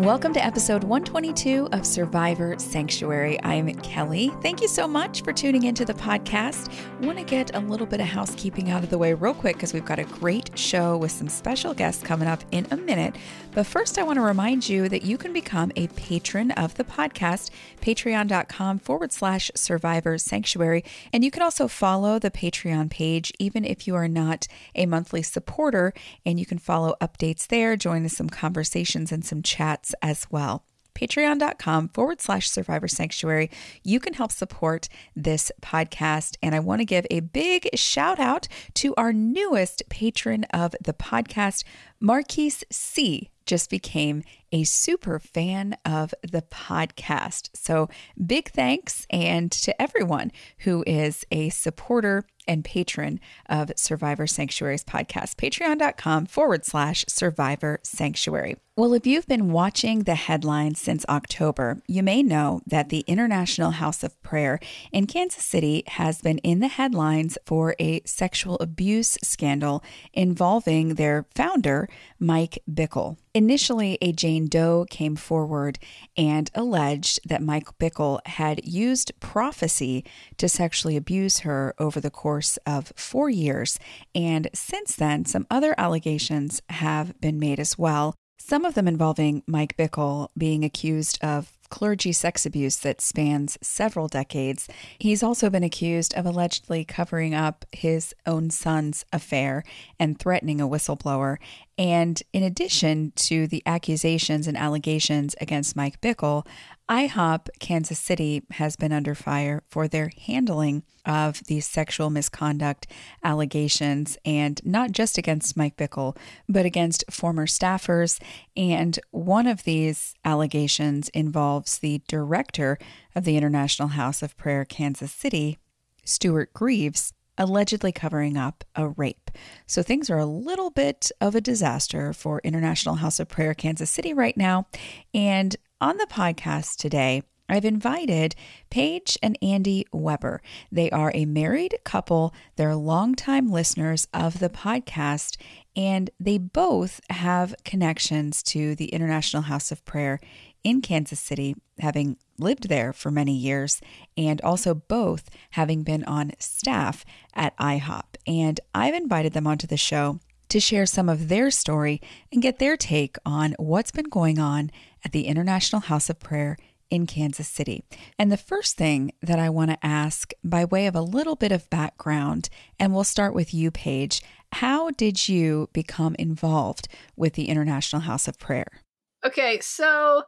Welcome to episode 122 of Survivor Sanctuary. I'm Kelly. Thank you so much for tuning into the podcast. Want to get a little bit of housekeeping out of the way real quick because we've got a great show with some special guests coming up in a minute. But first, I want to remind you that you can become a patron of the podcast, patreon.com forward slash survivor sanctuary. And you can also follow the Patreon page, even if you are not a monthly supporter, and you can follow updates there, join us some conversations and some chats as well patreon.com forward slash survivor sanctuary. You can help support this podcast. And I want to give a big shout out to our newest patron of the podcast, Marquise C. Just became a super fan of the podcast. So, big thanks and to everyone who is a supporter and patron of Survivor Sanctuary's podcast, patreon.com forward slash survivor sanctuary. Well, if you've been watching the headlines since October, you may know that the International House of Prayer in Kansas City has been in the headlines for a sexual abuse scandal involving their founder, Mike Bickle. Initially, a Jane Doe came forward and alleged that Mike Bickle had used prophecy to sexually abuse her over the course of four years. And since then, some other allegations have been made as well, some of them involving Mike Bickle being accused of clergy sex abuse that spans several decades. He's also been accused of allegedly covering up his own son's affair and threatening a whistleblower. And in addition to the accusations and allegations against Mike Bickle, IHOP Kansas City has been under fire for their handling of these sexual misconduct allegations, and not just against Mike Bickle, but against former staffers. And one of these allegations involves the director of the International House of Prayer Kansas City, Stuart Greaves, allegedly covering up a rape. So things are a little bit of a disaster for International House of Prayer Kansas City right now. And on the podcast today, I've invited Paige and Andy Weber. They are a married couple. They're longtime listeners of the podcast, and they both have connections to the International House of Prayer in Kansas City, having lived there for many years, and also both having been on staff at IHOP. And I've invited them onto the show to share some of their story and get their take on what's been going on at the International House of Prayer in Kansas City. And the first thing that I want to ask, by way of a little bit of background, and we'll start with you, Paige, how did you become involved with the International House of Prayer? Okay, so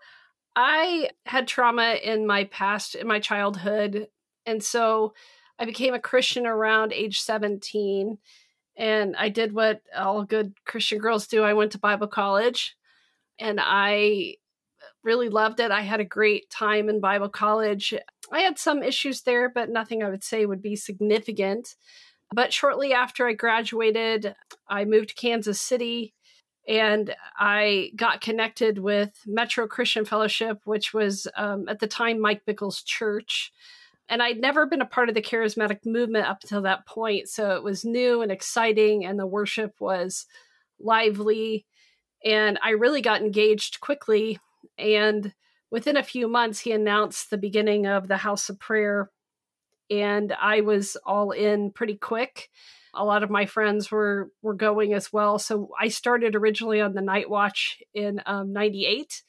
I had trauma in my past, in my childhood. And so I became a Christian around age 17 and I did what all good Christian girls do. I went to Bible college and I really loved it. I had a great time in Bible college. I had some issues there, but nothing I would say would be significant. But shortly after I graduated, I moved to Kansas City and I got connected with Metro Christian Fellowship, which was um, at the time Mike Bickle's church and I'd never been a part of the charismatic movement up until that point. So it was new and exciting, and the worship was lively. And I really got engaged quickly. And within a few months, he announced the beginning of the House of Prayer. And I was all in pretty quick. A lot of my friends were were going as well. So I started originally on the night watch in um, 98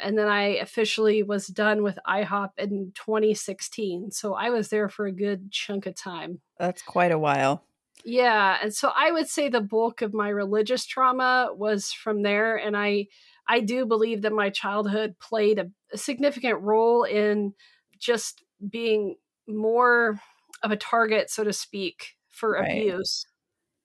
and then I officially was done with IHOP in 2016. So I was there for a good chunk of time. That's quite a while. Yeah. And so I would say the bulk of my religious trauma was from there. And I, I do believe that my childhood played a, a significant role in just being more of a target, so to speak, for right. abuse.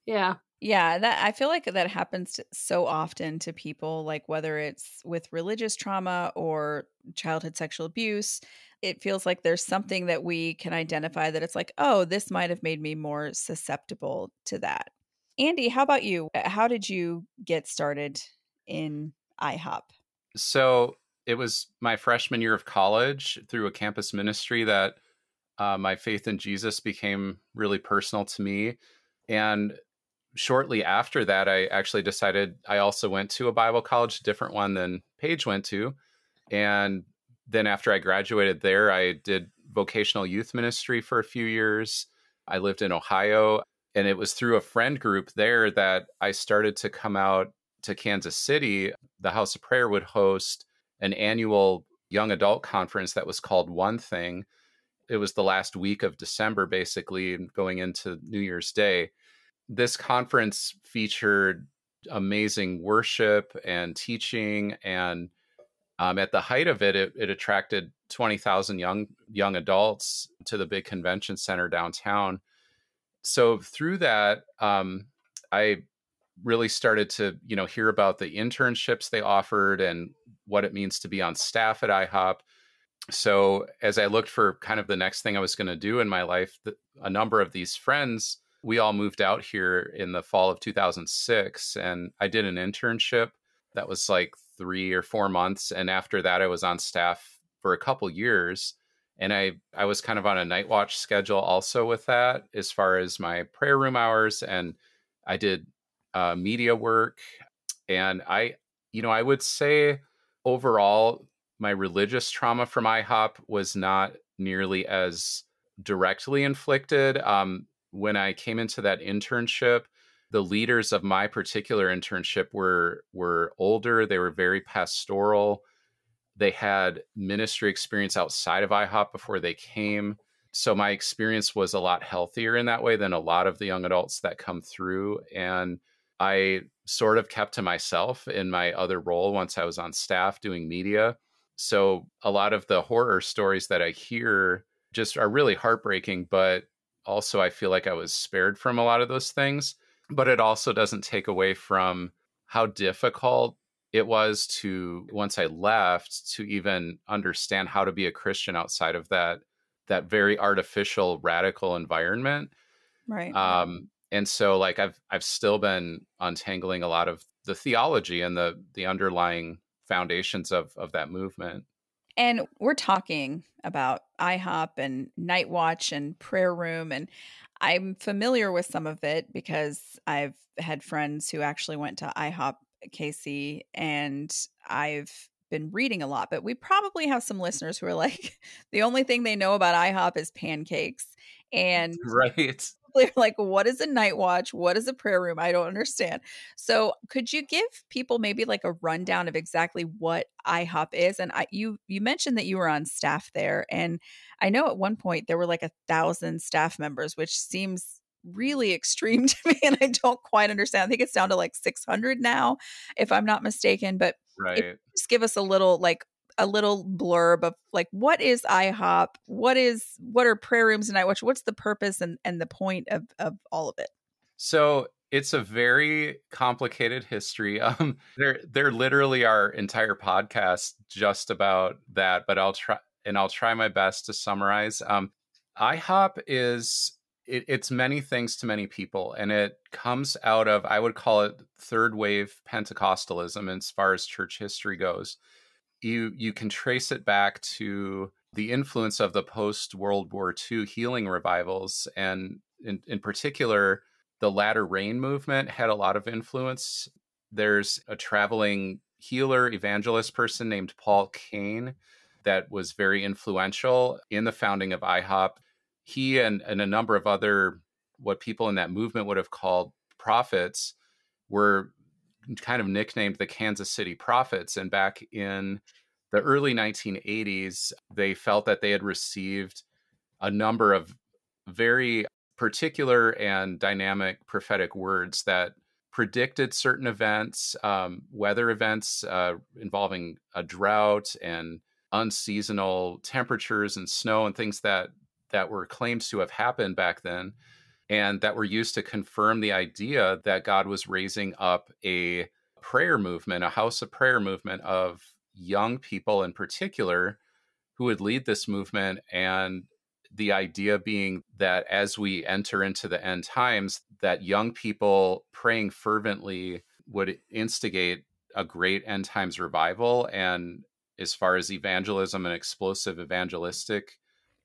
Yeah. Yeah, that I feel like that happens so often to people like whether it's with religious trauma or childhood sexual abuse, it feels like there's something that we can identify that it's like, "Oh, this might have made me more susceptible to that." Andy, how about you? Uh, how did you get started in IHOP? So, it was my freshman year of college through a campus ministry that uh, my faith in Jesus became really personal to me. And shortly after that, I actually decided I also went to a Bible college, different one than Paige went to. And then after I graduated there, I did vocational youth ministry for a few years. I lived in Ohio, and it was through a friend group there that I started to come out to Kansas City. The House of Prayer would host an annual young adult conference that was called One Thing. It was the last week of December, basically, going into New Year's Day this conference featured amazing worship and teaching and um, at the height of it, it, it attracted 20,000 young young adults to the big convention center downtown. So through that, um, I really started to you know hear about the internships they offered and what it means to be on staff at IHOP. So as I looked for kind of the next thing I was going to do in my life, the, a number of these friends we all moved out here in the fall of 2006 and I did an internship that was like 3 or 4 months and after that I was on staff for a couple years and I I was kind of on a night watch schedule also with that as far as my prayer room hours and I did uh, media work and I you know I would say overall my religious trauma from IHOP was not nearly as directly inflicted um, when I came into that internship, the leaders of my particular internship were were older. They were very pastoral. They had ministry experience outside of IHOP before they came. So my experience was a lot healthier in that way than a lot of the young adults that come through. And I sort of kept to myself in my other role once I was on staff doing media. So a lot of the horror stories that I hear just are really heartbreaking, but also I feel like I was spared from a lot of those things, but it also doesn't take away from how difficult it was to once I left to even understand how to be a Christian outside of that that very artificial radical environment. Right. Um and so like I've I've still been untangling a lot of the theology and the the underlying foundations of of that movement. And we're talking about IHOP and Night Watch and Prayer Room. And I'm familiar with some of it because I've had friends who actually went to IHOP KC and I've been reading a lot. But we probably have some listeners who are like, the only thing they know about IHOP is pancakes. And right like, what is a night watch? What is a prayer room? I don't understand. So, could you give people maybe like a rundown of exactly what IHOP is? And I, you you mentioned that you were on staff there, and I know at one point there were like a thousand staff members, which seems really extreme to me, and I don't quite understand. I think it's down to like 600 now, if I'm not mistaken. But right. just give us a little like a little blurb of like what is IHOP, what is what are prayer rooms and night watch, what's the purpose and and the point of of all of it? So it's a very complicated history. Um, there there literally are entire podcasts just about that, but I'll try and I'll try my best to summarize. Um, IHOP is it, it's many things to many people, and it comes out of I would call it third wave Pentecostalism as far as church history goes you you can trace it back to the influence of the post World War II healing revivals, and in, in particular, the latter rain movement had a lot of influence. There's a traveling healer evangelist person named Paul Cain that was very influential in the founding of IHOP. He and, and a number of other what people in that movement would have called prophets were kind of nicknamed the Kansas City Prophets. And back in the early 1980s, they felt that they had received a number of very particular and dynamic prophetic words that predicted certain events, um, weather events uh, involving a drought and unseasonal temperatures and snow and things that that were claimed to have happened back then and that were used to confirm the idea that God was raising up a prayer movement, a house of prayer movement of young people in particular who would lead this movement. And the idea being that as we enter into the end times, that young people praying fervently would instigate a great end times revival. And as far as evangelism and explosive evangelistic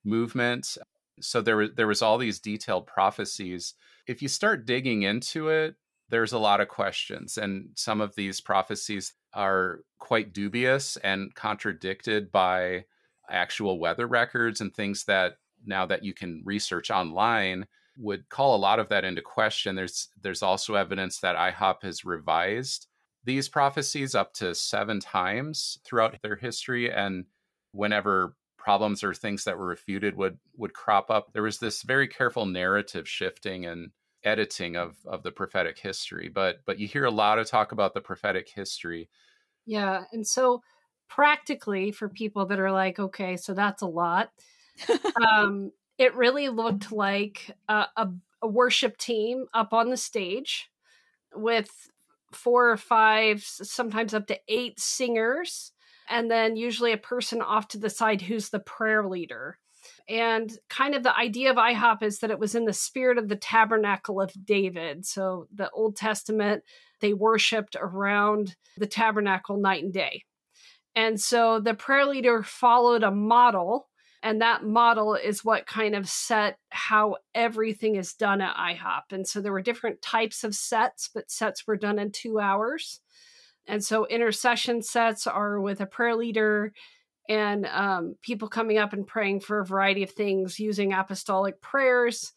movement, so there was there was all these detailed prophecies. If you start digging into it there's a lot of questions and some of these prophecies are quite dubious and contradicted by actual weather records and things that now that you can research online would call a lot of that into question. There's there's also evidence that ihop has revised these prophecies up to 7 times throughout their history and whenever problems or things that were refuted would would crop up. There was this very careful narrative shifting and editing of of the prophetic history. But but you hear a lot of talk about the prophetic history. Yeah, and so practically for people that are like, okay, so that's a lot. um, it really looked like a, a, a worship team up on the stage with four or five, sometimes up to eight singers and then usually a person off to the side who's the prayer leader. And kind of the idea of IHOP is that it was in the spirit of the tabernacle of David. So the Old Testament, they worshiped around the tabernacle night and day. And so the prayer leader followed a model, and that model is what kind of set how everything is done at IHOP. And so there were different types of sets, but sets were done in two hours. And so intercession sets are with a prayer leader and um, people coming up and praying for a variety of things using apostolic prayers.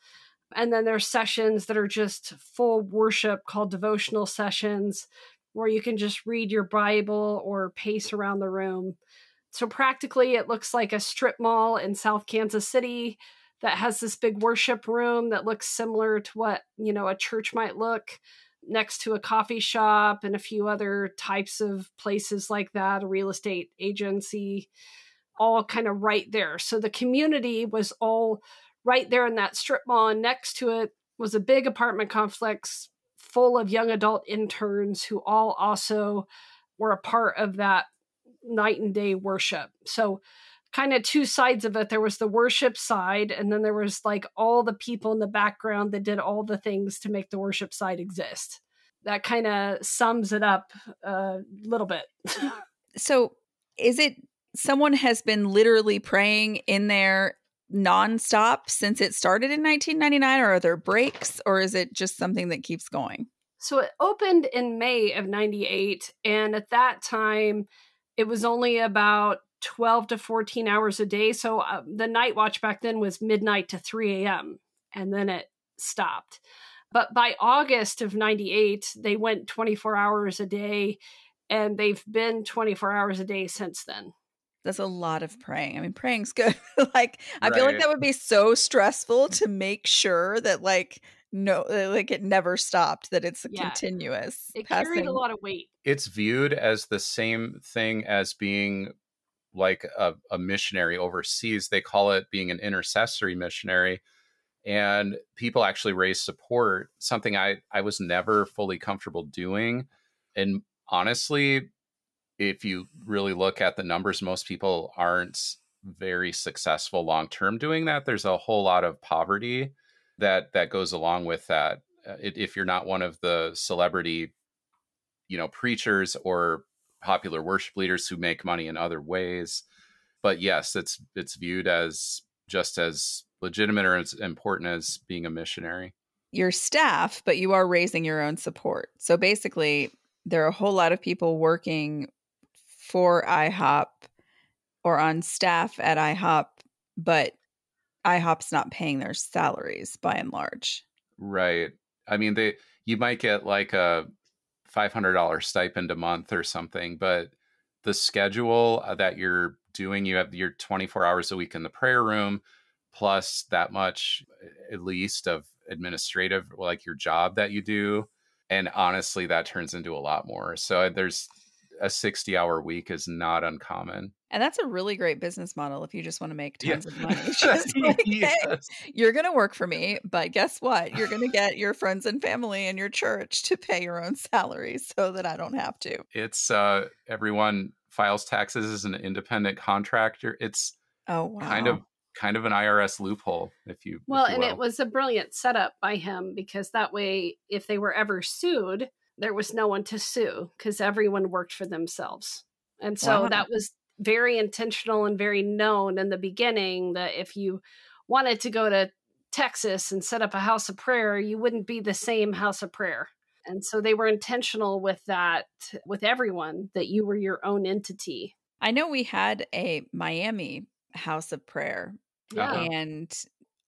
And then there's sessions that are just full worship called devotional sessions where you can just read your Bible or pace around the room. So practically, it looks like a strip mall in South Kansas City that has this big worship room that looks similar to what, you know, a church might look next to a coffee shop and a few other types of places like that, a real estate agency, all kind of right there. So the community was all right there in that strip mall, and next to it was a big apartment complex full of young adult interns who all also were a part of that night and day worship. So kind of two sides of it. There was the worship side, and then there was like all the people in the background that did all the things to make the worship side exist. That kind of sums it up a little bit. so, is it someone has been literally praying in there nonstop since it started in 1999, or are there breaks, or is it just something that keeps going? So, it opened in May of 98, and at that time, it was only about 12 to 14 hours a day. So uh, the night watch back then was midnight to 3 a.m. and then it stopped. But by August of 98, they went 24 hours a day and they've been 24 hours a day since then. That's a lot of praying. I mean, praying's good. like, I right. feel like that would be so stressful to make sure that, like, no, uh, like it never stopped, that it's yeah. continuous. It passing. carried a lot of weight. It's viewed as the same thing as being like a, a missionary overseas. They call it being an intercessory missionary. And people actually raise support, something I, I was never fully comfortable doing. And honestly, if you really look at the numbers, most people aren't very successful long term doing that. There's a whole lot of poverty that that goes along with that. Uh, if you're not one of the celebrity, you know, preachers or popular worship leaders who make money in other ways. But yes, it's it's viewed as just as legitimate or as important as being a missionary. Your staff, but you are raising your own support. So basically, there are a whole lot of people working for IHOP or on staff at IHOP, but IHOP's not paying their salaries by and large. Right. I mean, they you might get like a $500 stipend a month or something but the schedule uh, that you're doing you have your 24 hours a week in the prayer room plus that much at least of administrative like your job that you do And honestly, that turns into a lot more. So there's a 60 hour week is not uncommon. And that's a really great business model if you just want to make tons yeah. of money. Just like, yes. hey, you're going to work for me, but guess what? You're going to get your friends and family and your church to pay your own salary so that I don't have to. It's uh everyone files taxes as an independent contractor. It's oh wow. kind of kind of an IRS loophole, if you well, if you and it was a brilliant setup by him because that way, if they were ever sued, there was no one to sue because everyone worked for themselves. And so wow. that was very intentional and very known in the beginning that if you wanted to go to Texas and set up a house of prayer, you wouldn't be the same house of prayer. And so they were intentional with that, with everyone, that you were your own entity. I know we had a Miami house of prayer. Yeah. And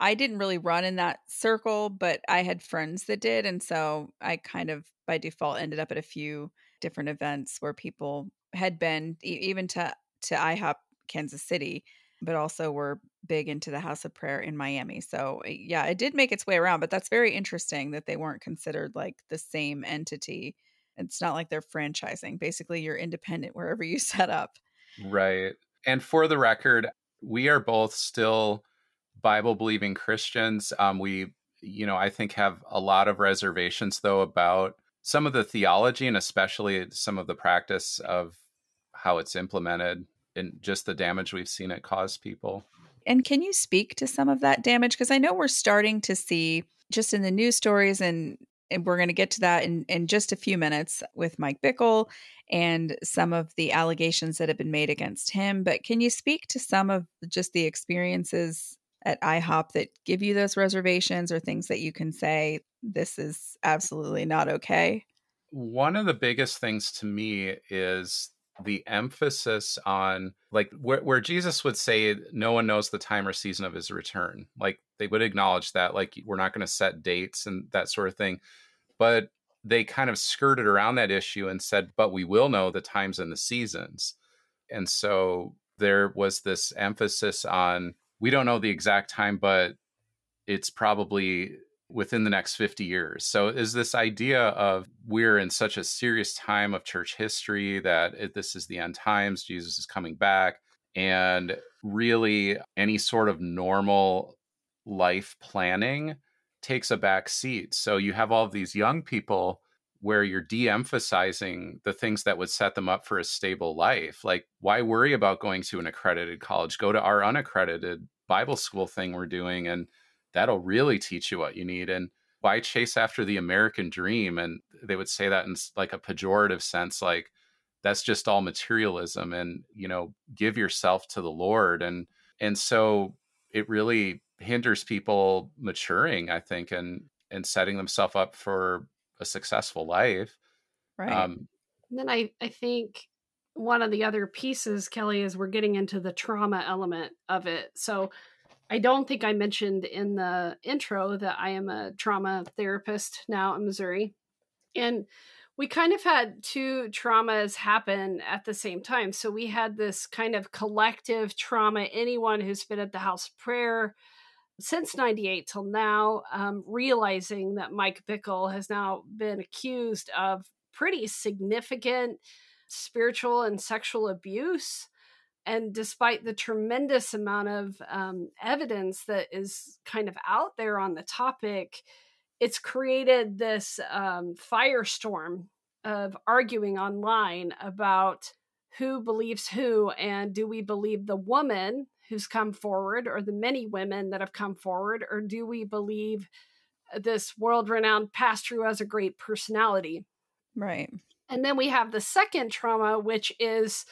I didn't really run in that circle, but I had friends that did. And so I kind of by default ended up at a few different events where people had been even to to IHOP Kansas City, but also were big into the House of Prayer in Miami. So eh, yeah, it did make its way around, but that's very interesting that they weren't considered like the same entity. It's not like they're franchising. Basically, you're independent wherever you set up. Right. And for the record, we are both still Bible believing Christians. Um, we, you know, I think have a lot of reservations though about some of the theology and especially some of the practice of how it's implemented and just the damage we've seen it cause people. And can you speak to some of that damage? Because I know we're starting to see just in the news stories and and we're going to get to that in, in just a few minutes with Mike Bickle and some of the allegations that have been made against him. But can you speak to some of just the experiences at IHOP that give you those reservations or things that you can say, this is absolutely not okay? One of the biggest things to me is the emphasis on like where, where Jesus would say no one knows the time or season of his return. Like they would acknowledge that, like we're not going to set dates and that sort of thing. But they kind of skirted around that issue and said, but we will know the times and the seasons. And so there was this emphasis on we don't know the exact time, but it's probably within the next 50 years. So is this idea of we're in such a serious time of church history that it, this is the end times, Jesus is coming back, and really any sort of normal life planning takes a back seat. So you have all these young people where you're de-emphasizing the things that would set them up for a stable life. Like why worry about going to an accredited college? Go to our unaccredited Bible school thing we're doing and that'll really teach you what you need and why chase after the American dream and they would say that in like a pejorative sense like that's just all materialism and you know give yourself to the Lord and and so it really hinders people maturing I think and and setting themselves up for a successful life. Right. Um, and then I, I think one of the other pieces, Kelly, is we're getting into the trauma element of it. So I don't think I mentioned in the intro that I am a trauma therapist now in Missouri. And we kind of had two traumas happen at the same time. So we had this kind of collective trauma. Anyone who's been at the house of prayer, since 98 till now, um, realizing that Mike Bickle has now been accused of pretty significant spiritual and sexual abuse. And despite the tremendous amount of um, evidence that is kind of out there on the topic, it's created this um, firestorm of arguing online about who believes who and do we believe the woman who's come forward or the many women that have come forward or do we believe this world renowned pastor who has a great personality? Right. And then we have the second trauma which is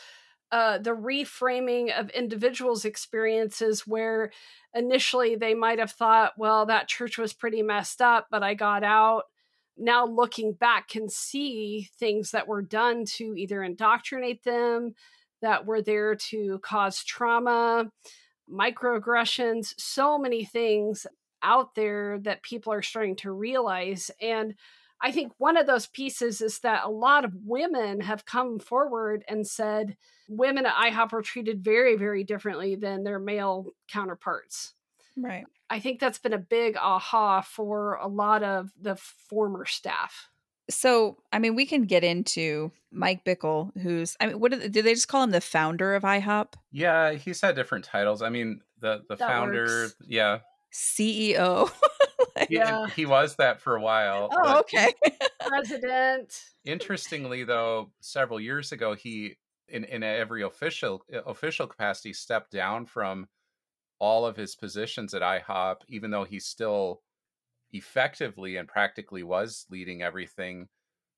uh, the reframing of individuals experiences where initially they might have thought well that church was pretty messed up but i got out now looking back can see things that were done to either indoctrinate them that were there to cause trauma, microaggressions, so many things out there that people are starting to realize. And I think one of those pieces is that a lot of women have come forward and said women at IHOP are treated very, very differently than their male counterparts. Right. I think that's been a big aha for a lot of the former staff. So, I mean, we can get into Mike Bickle, who's, I mean, what did, did they just call him the founder of IHOP? Yeah, he's had different titles. I mean, the the That founder, works. yeah, CEO. he, Yeah. he was that for a while. oh, okay. President. Interestingly, though, several years ago, he in in every official eh, official capacity stepped down from all of his positions at IHOP, even though he still effectively and practically was leading everything.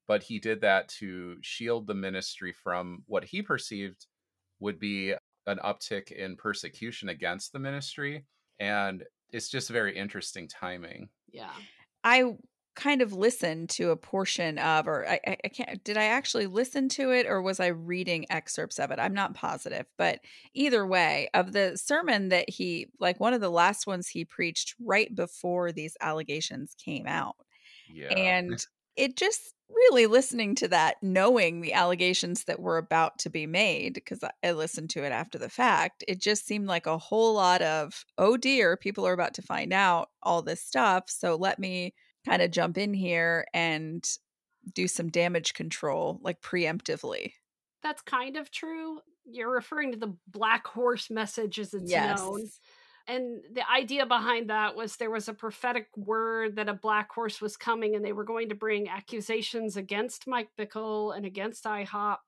But he did that to shield the ministry from what he perceived would be an uptick in persecution against the ministry. And it's just very interesting timing. Yeah. I kind of listened to a portion of, or I, I, I can't, did I actually listen to it or was I reading excerpts of it? I'm not positive, but either way, of the sermon that he, like one of the last ones he preached right before these allegations came out. Yeah. And it just really listening to that, knowing the allegations that were about to be made, because I listened to it after the fact, it just seemed like a whole lot of, oh dear, people are about to find out all this stuff. So let me kind of jump in here and do some damage control, like preemptively. That's kind of true. You're referring to the black horse message as it's Yes. known. And the idea behind that was there was a prophetic word that a black horse was coming and they were going to bring accusations against Mike Bickle and against IHOP.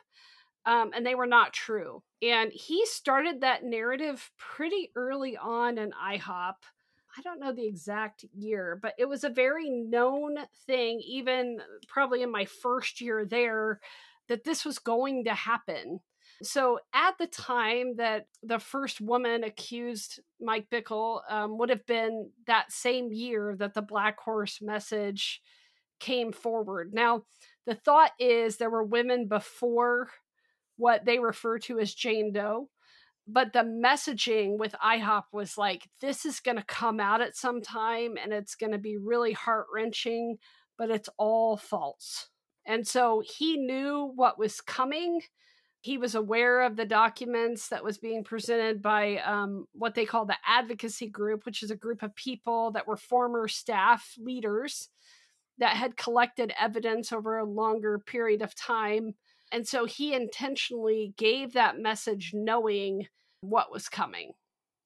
Um, and they were not true. And he started that narrative pretty early on in IHOP. I don't know the exact year, but it was a very known thing, even probably in my first year there, that this was going to happen. So at the time that the first woman accused Mike Bickle um, would have been that same year that the Black Horse message came forward. Now, the thought is there were women before what they refer to as Jane Doe, but the messaging with IHOP was like, this is going to come out at some time and it's going to be really heart wrenching, but it's all false. And so he knew what was coming he was aware of the documents that was being presented by um, what they call the advocacy group which is a group of people that were former staff leaders that had collected evidence over a longer period of time and so he intentionally gave that message knowing what was coming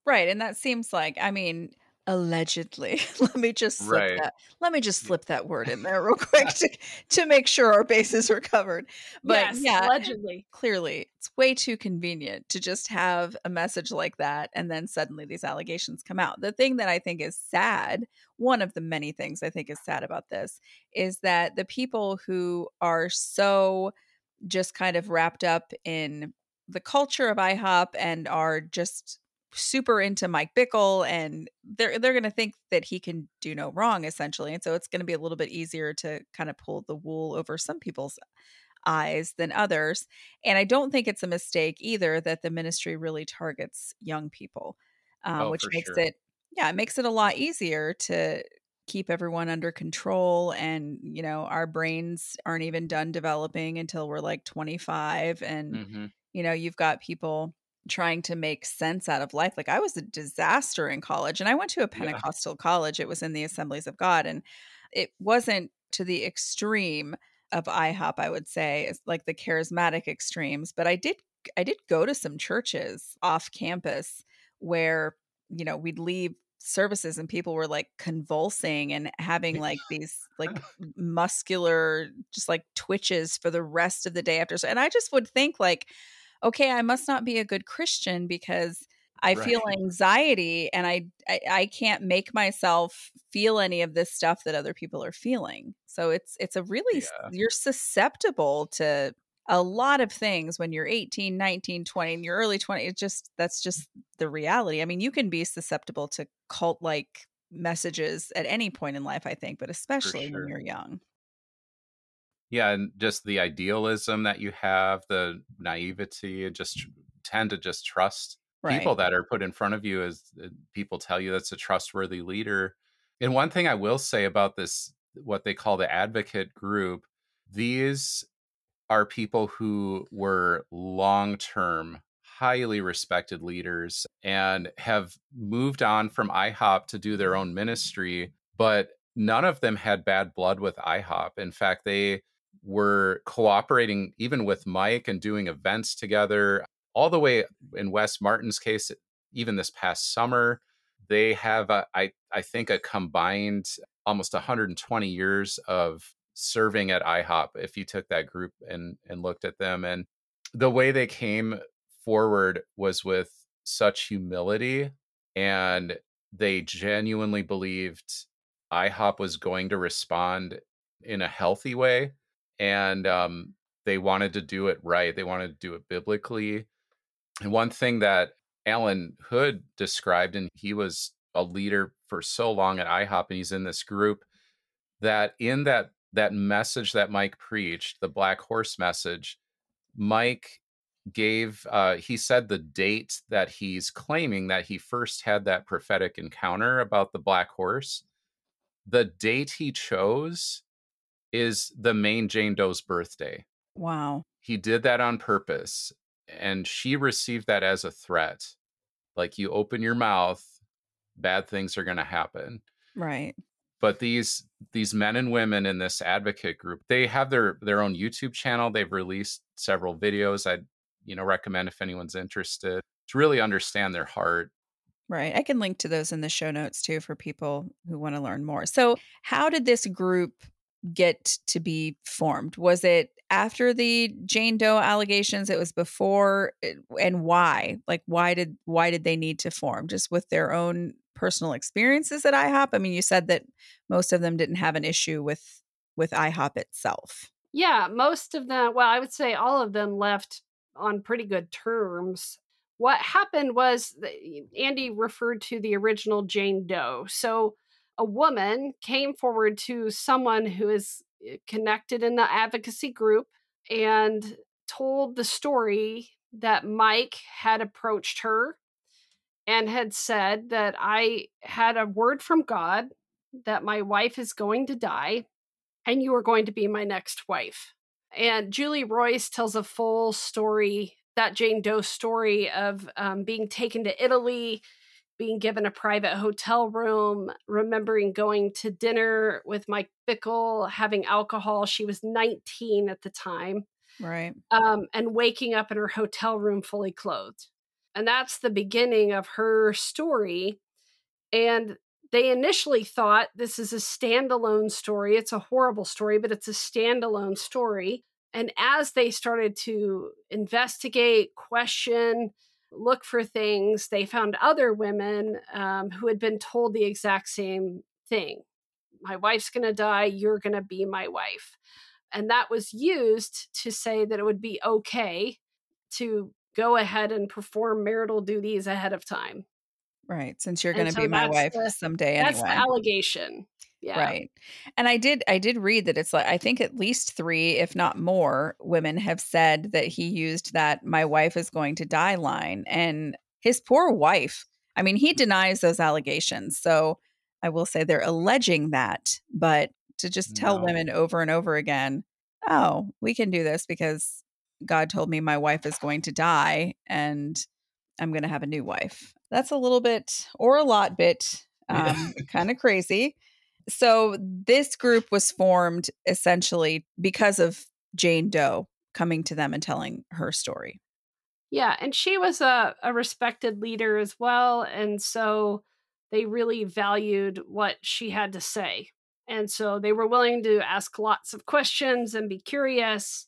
Right. And that seems like, I mean, allegedly. let me just slip Right. that. Let me just slip that word in there real quick to, to make sure our bases are covered. But yes yeah, allegedly clearly it's way too convenient to just have a message like that and then suddenly these allegations come out. The thing that I think is sad, one of the many things I think is sad about this, is that the people who are so just kind of wrapped up in the culture of IHOP and are just super into Mike Bickle and they're they're going to think that he can do no wrong essentially and so it's going to be a little bit easier to kind of pull the wool over some people's eyes than others and I don't think it's a mistake either that the ministry really targets young people um, Oh, which makes sure. it yeah it makes it a lot easier to keep everyone under control and you know our brains aren't even done developing until we're like 25 and Mhm. you know you've got people trying to make sense out of life like i was a disaster in college and i went to a Yeah. pentecostal college it was in the assemblies of god and it wasn't to the extreme of ihop i would say it's like the charismatic extremes but i did i did go to some churches off campus where you know we'd leave services and people were like convulsing and having like these like muscular just like twitches for the rest of the day after so and i just would think like okay i must not be a good christian because i feel anxiety and I, I i can't make myself feel any of this stuff that other people are feeling so it's it's a really Yeah. you're susceptible to a lot of things when you're 18 19 20 in your early 20s it's just that's just the reality i mean you can be susceptible to cult like messages at any point in life i think but especially sure. when you're young yeah and just the idealism that you have the naivety and just tend to just trust right people that are put in front of you as uh, people tell you that's a trustworthy leader and one thing i will say about this what they call the advocate group these are people who were long term highly respected leaders and have moved on from ihop to do their own ministry but none of them had bad blood with IHOP. In fact, they were cooperating even with Mike and doing events together, all the way in Wes Martin's case, even this past summer. They have, a, I, I think, a combined almost 120 years of serving at IHOP. If you took that group and and looked at them, and the way they came forward was with such humility, and they genuinely believed IHOP was going to respond in a healthy way, and um, they wanted to do it right. They wanted to do it biblically. And one thing that Allen Hood described, and he was a leader for so long at IHOP, and he's in this group that in that that message that Mike preached, the Black Horse message, Mike gave uh, he said the date that he's claiming that he first had that prophetic encounter about the black horse the date he chose is the main jane doe's birthday. Wow. He did that on purpose and she received that as a threat. Like you open your mouth bad things are going to happen. Right. But these these men and women in this advocate group they have their their own youtube channel. They've released several videos i you know recommend if anyone's interested to really understand their heart. Right i can link to those in the show notes too for people who want to learn more. So how did this group get to be formed? Was it after the jane doe allegations? It was before eh, and why? Like why did why did they need to form? Just with their own personal experiences at ihop? I mean you said that most of them didn't have an issue with with ihop itself. Yeah most of them well i would say all of them left on pretty good terms. What happened was Andy referred to the original Jane Doe. So a woman came forward to someone who is eh, connected in the advocacy group and told the story that Mike had approached her and had said that I had a word from God that my wife is going to die and you are going to be my next wife. And Julie Roys tells a full story, that Jane Doe story of um, being taken to Italy, being given a private hotel room, remembering going to dinner with Mike Bickle, having alcohol. She was 19 at the time. Right. Um, and waking up in her hotel room fully clothed. And that's the beginning of her story. And they initially thought this is a standalone story. It's a horrible story, but it's a standalone story. And as they started to investigate, question, look for things, they found other women um, who had been told the exact same thing My wife's going to die. You're going to be my wife. And that was used to say that it would be okay to go ahead and perform marital duties ahead of time. Right. Since you're going to so be my wife the, someday anyway. That's the allegation. Yeah. Right. And I did I did read that it's like I think at least 3 if not more women have said that he used that my wife is going to die line and his poor wife. I mean, he denies those allegations. So I will say they're alleging that, but to just tell no. women over and over again, "Oh, we can do this because God told me my wife is going to die and I'm going to have a new wife." That's a little bit or a lot bit um, kind of crazy. So this group was formed essentially because of Jane Doe coming to them and telling her story. Yeah, and she was a, a respected leader as well. And so they really valued what she had to say. And so they were willing to ask lots of questions and be curious.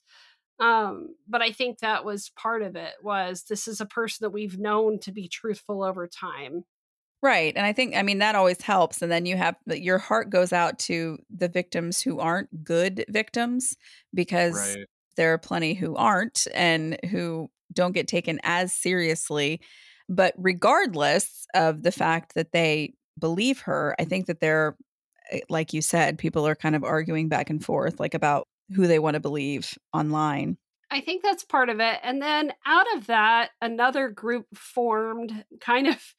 Um, but I think that was part of it was this is a person that we've known to be truthful over time. Right. And I think, I mean, that always helps. And then you have your heart goes out to the victims who aren't good victims because right. there are plenty who aren't and who don't get taken as seriously. But regardless of the fact that they believe her, I think that they're, eh, like you said, people are kind of arguing back and forth, like about who they want to believe online. I think that's part of it. And then out of that, another group formed kind of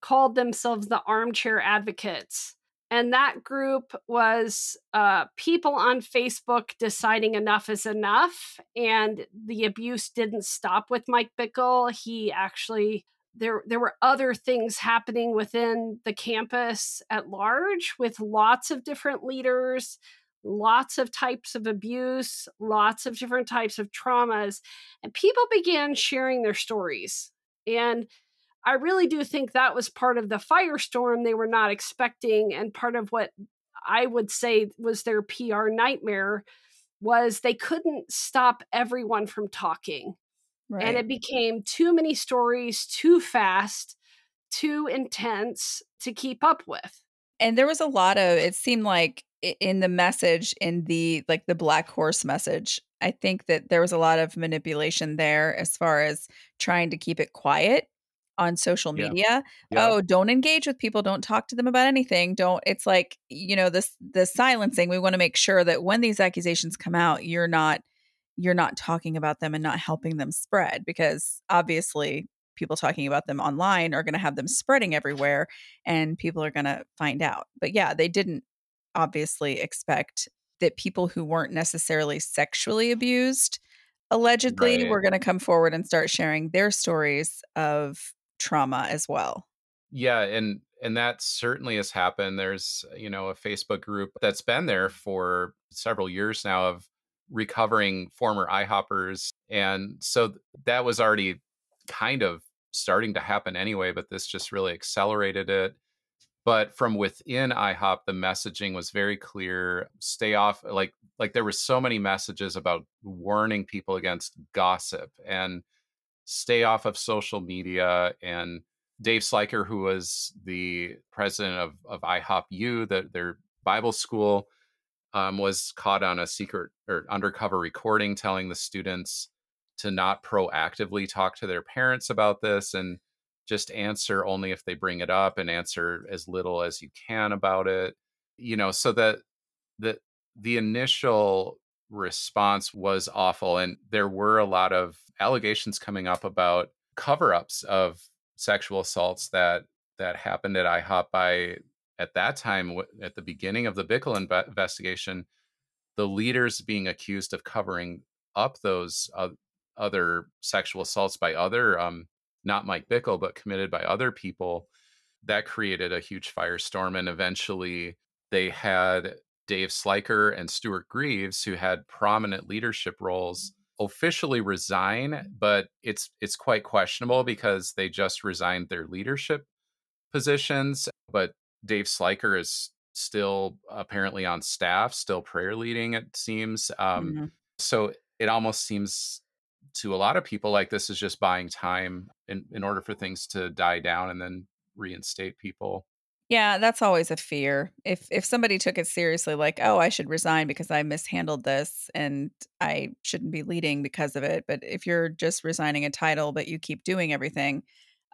called themselves the Armchair Advocates. And that group was uh, people on Facebook deciding enough is enough. And the abuse didn't stop with Mike Bickle. He actually there there were other things happening within the campus at large with lots of different leaders lots of types of abuse lots of different types of traumas and people began sharing their stories and i really do think that was part of the firestorm they were not expecting and part of what i would say was their pr nightmare was they couldn't stop everyone from talking Right. And it became too many stories, too fast, too intense to keep up with. And there was a lot of, it seemed like in the message, in the like the Black Horse message, I think that there was a lot of manipulation there as far as trying to keep it quiet on social media. Yeah. Yeah. Oh, don't engage with people, don't talk to them about anything. Don't it's like, you know, this the silencing. We want to make sure that when these accusations come out, you're not you're not talking about them and not helping them spread because obviously people talking about them online are going to have them spreading everywhere and people are going to find out. But yeah, they didn't obviously expect that people who weren't necessarily sexually abused allegedly right. were going to come forward and start sharing their stories of trauma as well. Yeah, and and that certainly has happened. There's, you know, a Facebook group that's been there for several years now of recovering former IHOPers. And so that was already kind of starting to happen anyway, but this just really accelerated it. But from within IHOP, the messaging was very clear. Stay off like like there were so many messages about warning people against gossip and stay off of social media and Dave Sliker, who was the president of, of IHOP U, the, their Bible school, um, was caught on a secret or undercover recording telling the students to not proactively talk to their parents about this and just answer only if they bring it up and answer as little as you can about it you know so that the the initial response was awful and there were a lot of allegations coming up about cover-ups of sexual assaults that that happened at IHOP. By at that time, at the beginning of the Bickle inv- investigation, the leaders being accused of covering up those uh, other sexual assaults by other, um, not Mike Bickle, but committed by other people, that created a huge firestorm. And eventually they had Dave Sliker and Stuart Greaves, who had prominent leadership roles, officially resign, but it's it's quite questionable because they just resigned their leadership positions, but Dave Sliker is still apparently on staff, still prayer leading, it seems. Um, mm-hmm. So it almost seems to a lot of people like this is just buying time in, in order for things to die down and then reinstate people. Yeah, that's always a fear. If if somebody took it seriously, like, oh, I should resign because I mishandled this and I shouldn't be leading because of it. But if you're just resigning a title, but you keep doing everything,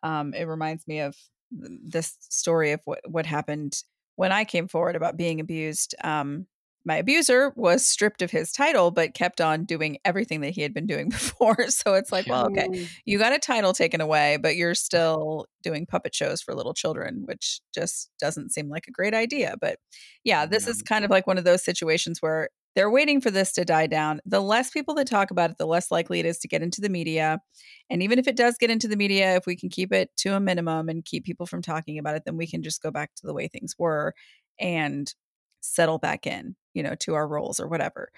um, it reminds me of this story of what, what happened when I came forward about being abused. Um, my abuser was stripped of his title, but kept on doing everything that he had been doing before. So it's like, well, okay, you got a title taken away, but you're still doing puppet shows for little children, which just doesn't seem like a great idea. But yeah, this is kind of like one of those situations where they're waiting for this to die down. The less people that talk about it, the less likely it is to get into the media. And even if it does get into the media, if we can keep it to a minimum and keep people from talking about it, then we can just go back to the way things were and settle back in, you know, to our roles or whatever.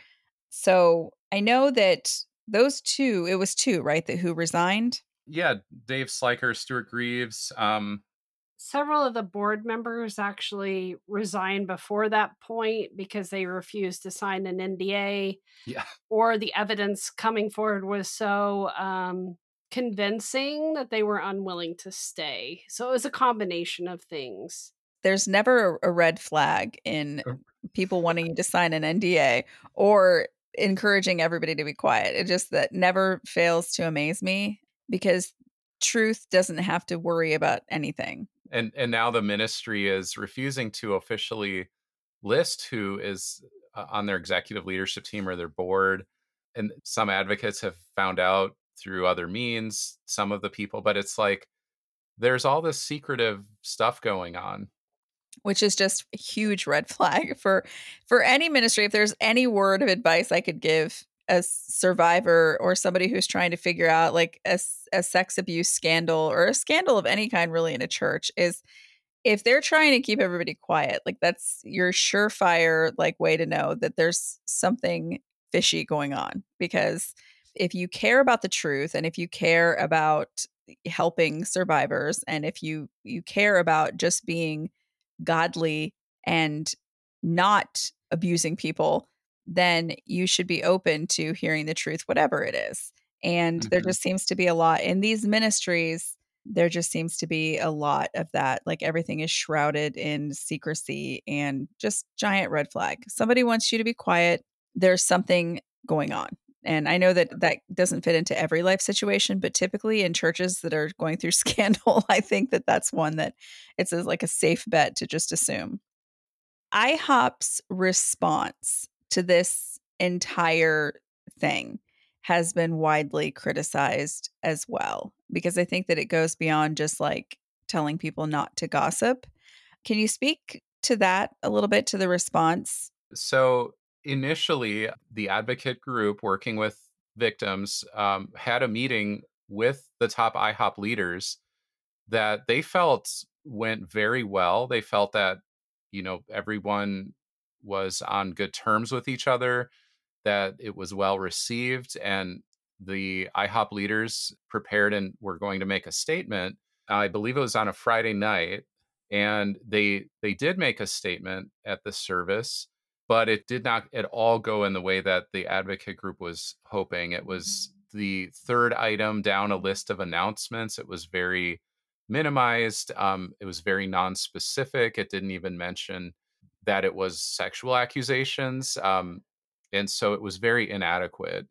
So I know that those two, it was two, right? That who resigned? Yeah, Dave Sliker, Stuart Greaves. Um, several of the board members actually resigned before that point because they refused to sign an NDA. Yeah. Or the evidence coming forward was so um, convincing that they were unwilling to stay. So it was a combination of things. There's never a red flag in people wanting you to sign an NDA or encouraging everybody to be quiet. It just that never fails to amaze me because truth doesn't have to worry about anything. And and now the ministry is refusing to officially list who is uh, on their executive leadership team or their board. And some advocates have found out through other means some of the people but it's like there's all this secretive stuff going on which is just a huge red flag for for any ministry. If there's any word of advice i could give a survivor or somebody who's trying to figure out like a, a sex abuse scandal or a scandal of any kind really in a church is if they're trying to keep everybody quiet like that's your surefire like way to know that there's something fishy going on. Because if you care about the truth and if you care about helping survivors and if you you care about just being godly and not abusing people then you should be open to hearing the truth whatever it is. And mm-hmm. there just seems to be a lot in these ministries there just seems to be a lot of that like everything is shrouded in secrecy and just giant red flag. Somebody wants you to be quiet there's something going on and I know that that doesn't fit into every life situation, but typically in churches that are going through scandal, I think that that's one that it's like a safe bet to just assume. IHOP's response to this entire thing has been widely criticized as well, because I think that it goes beyond just like telling people not to gossip. Can you speak to that a little bit to the response? So, initially, the advocate group working with victims um, had a meeting with the top IHOP leaders that they felt went very well. They felt that, you know, everyone was on good terms with each other, that it was well received, and the IHOP leaders prepared and were going to make a statement. I believe it was on a Friday night, and they they did make a statement at the service but it did not at all go in the way that the advocate group was hoping. It was the third item down a list of announcements. It was very minimized. Um, it was very non-specific. It didn't even mention that it was sexual accusations, um, and so it was very inadequate.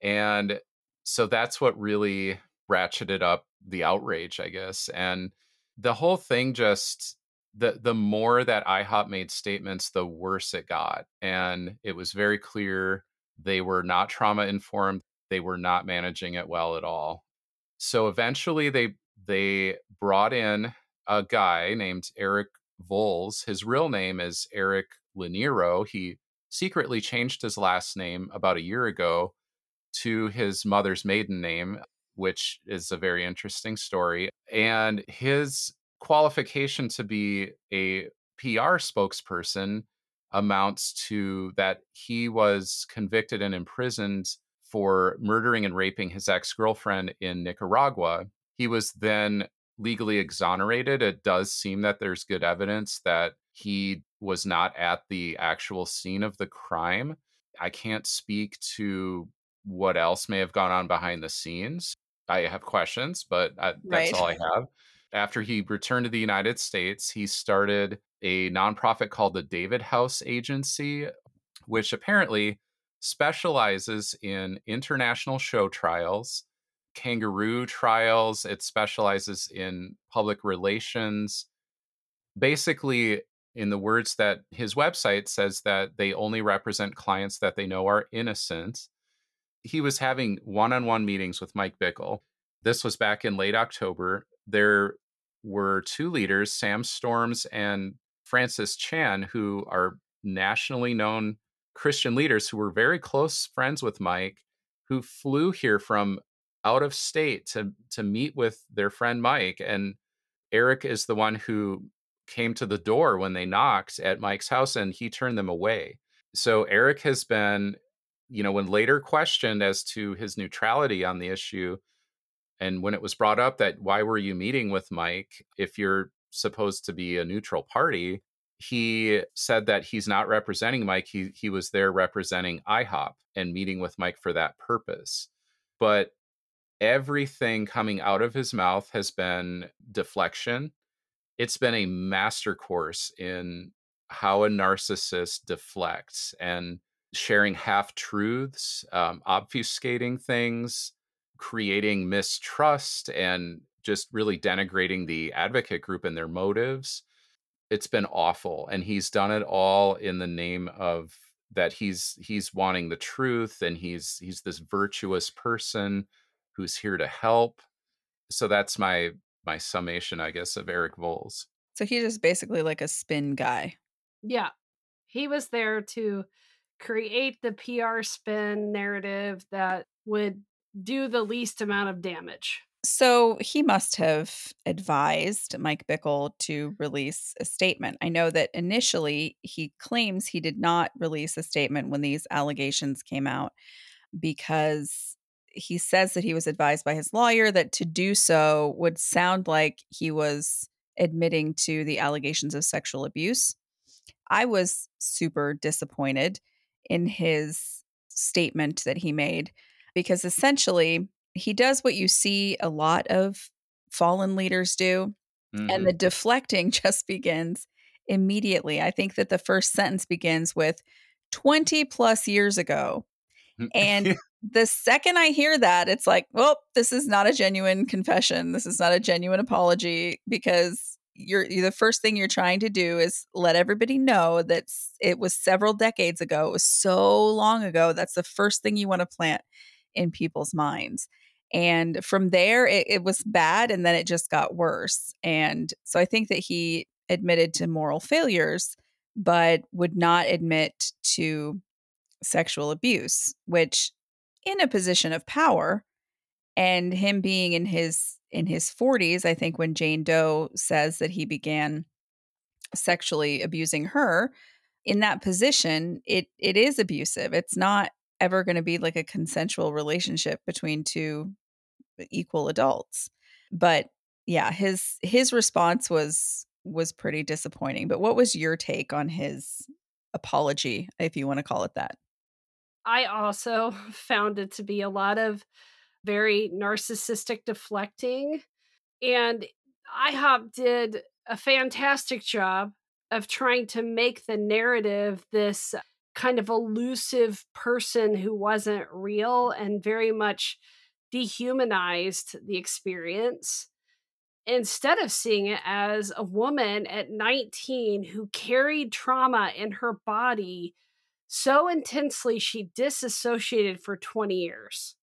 And so that's what really ratcheted up the outrage, I guess. And the whole thing just the the more that IHOP made statements, the worse it got. And it was very clear they were not trauma informed. They were not managing it well at all. So eventually they they brought in a guy named Eric Volz. His real name is Eric Lanero. He secretly changed his last name about a year ago to his mother's maiden name, which is a very interesting story. And his qualification to be a PR spokesperson amounts to that he was convicted and imprisoned for murdering and raping his ex girlfriend in Nicaragua. He was then legally exonerated. It does seem that there's good evidence that he was not at the actual scene of the crime. I can't speak to what else may have gone on behind the scenes. I have questions, but I, that's right. all I have after he returned to the United States, he started a nonprofit called the David House Agency, which apparently specializes in international show trials, kangaroo trials. It specializes in public relations. Basically, in the words that his website says that they only represent clients that they know are innocent. He was having one on one meetings with Mike Bickle. This was back in late October. There were two leaders, Sam Storms and Francis Chan, who are nationally known Christian leaders who were very close friends with Mike, who flew here from out of state to to meet with their friend Mike. And Eric is the one who came to the door when they knocked at Mike's house and he turned them away. So Eric has been, you know, when later questioned as to his neutrality on the issue, and when it was brought up that why were you meeting with Mike if you're supposed to be a neutral party, he said that he's not representing Mike. He he was there representing IHOP and meeting with Mike for that purpose. But everything coming out of his mouth has been deflection. It's been a master course in how a narcissist deflects and sharing half truths, um, obfuscating things, creating mistrust and just really denigrating the advocate group and their motives. It's been awful. And he's done it all in the name of that he's he's wanting the truth and he's he's this virtuous person who's here to help. So that's my my summation, I guess, of Eric Volz. So he's just basically like a spin guy. Yeah. He was there to create the PR spin narrative that would do the least amount of damage. So he must have advised Mike Bickle to release a statement. I know that initially he claims he did not release a statement when these allegations came out because he says that he was advised by his lawyer that to do so would sound like he was admitting to the allegations of sexual abuse. I was super disappointed in his statement that he made because essentially he does what you see a lot of fallen leaders do mm-hmm. and the deflecting just begins immediately. I think that the first sentence begins with 20 plus years ago. And the second I hear that, it's like, well, this is not a genuine confession. This is not a genuine apology because you're, you're, the first thing you're trying to do is let everybody know that it was several decades ago. It was so long ago. That's the first thing you want to plant in people's minds. And from there, it, it was bad, and then it just got worse. And so I think that he admitted to moral failures, but would not admit to sexual abuse, which in a position of power and him being in his in his 40s, I think when Jane Doe says that he began sexually abusing her, in that position, it it is abusive. It's not ever going to be like a consensual relationship between two equal adults. But yeah, his his response was was pretty disappointing. But what was your take on his apology, if you want to call it that? I also found it to be a lot of very narcissistic deflecting. And IHOP did a fantastic job of trying to make the narrative this kind of elusive person who wasn't real and very much dehumanized the experience instead of seeing it as a woman at 19 who carried trauma in her body so intensely she disassociated for 20 years.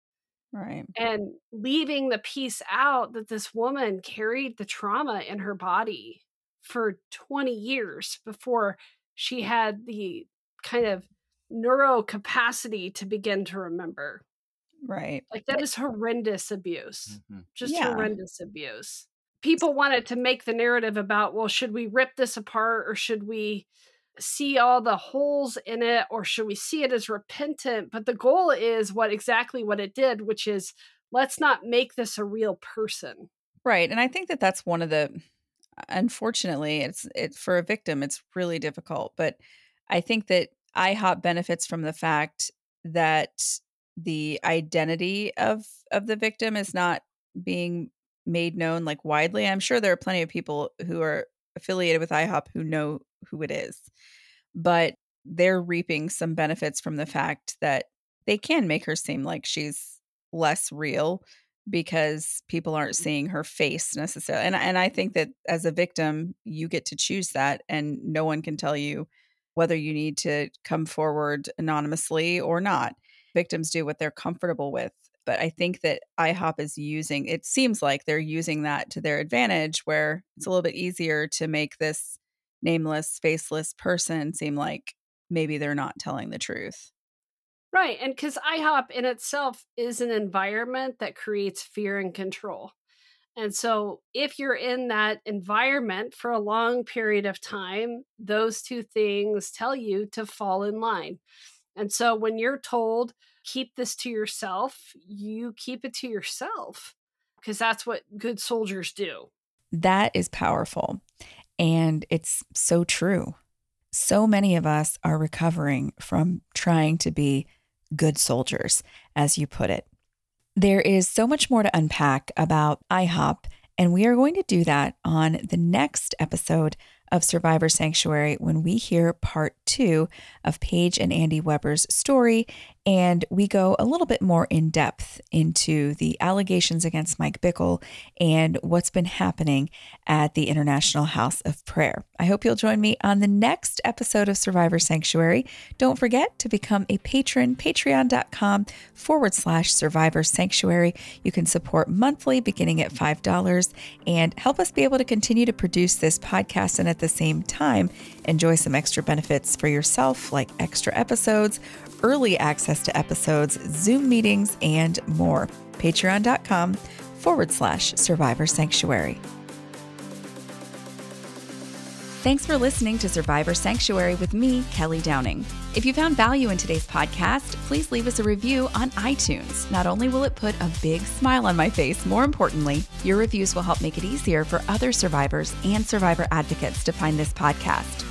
Right. And leaving the piece out that this woman carried the trauma in her body for 20 years before she had the kind of neuro capacity to begin to remember. Right. Like that is horrendous abuse. Mm-hmm. Just yeah. horrendous abuse. People wanted to make the narrative about, well, should we rip this apart or should we see all the holes in it or should we see it as repentant? But the goal is what exactly what it did, which is let's not make this a real person. Right. And I think that that's one of the unfortunately, it's it for a victim it's really difficult, but I think that IHOP benefits from the fact that the identity of of the victim is not being made known like widely. I'm sure there are plenty of people who are affiliated with IHOP who know who it is, but they're reaping some benefits from the fact that they can make her seem like she's less real because people aren't mm-hmm. seeing her face necessarily. And and I think that as a victim, you get to choose that and no one can tell you whether you need to come forward anonymously or not victims do what they're comfortable with. But I think that IHOP is using, it seems like they're using that to their advantage, where it's a little bit easier to make this nameless, faceless person seem like maybe they're not telling the truth. Right. And because IHOP in itself is an environment that creates fear and control. And so, if you're in that environment for a long period of time, those two things tell you to fall in line. And so when you're told, keep this to yourself, you keep it to yourself because that's what good soldiers do. That is powerful. And it's so true. So many of us are recovering from trying to be good soldiers, as you put it. There is so much more to unpack about IHOP, and we are going to do that on the next episode of Survivor Sanctuary when we hear part two of Paige and Andy Weber's story. And we go a little bit more in depth into the allegations against Mike Bickle and what's been happening at the International House of Prayer. I hope you'll join me on the next episode of Survivor Sanctuary. Don't forget to become a patron, patreon.com forward slash Survivor Sanctuary. You can support monthly beginning at $5 and help us be able to continue to produce this podcast and at the same time Enjoy some extra benefits for yourself, like extra episodes, early access to episodes, Zoom meetings, and more. Patreon.com forward slash Survivor Sanctuary. Thanks for listening to Survivor Sanctuary with me, Kelly Downing. If you found value in today's podcast, please leave us a review on iTunes. Not only will it put a big smile on my face, more importantly, your reviews will help make it easier for other survivors and survivor advocates to find this podcast.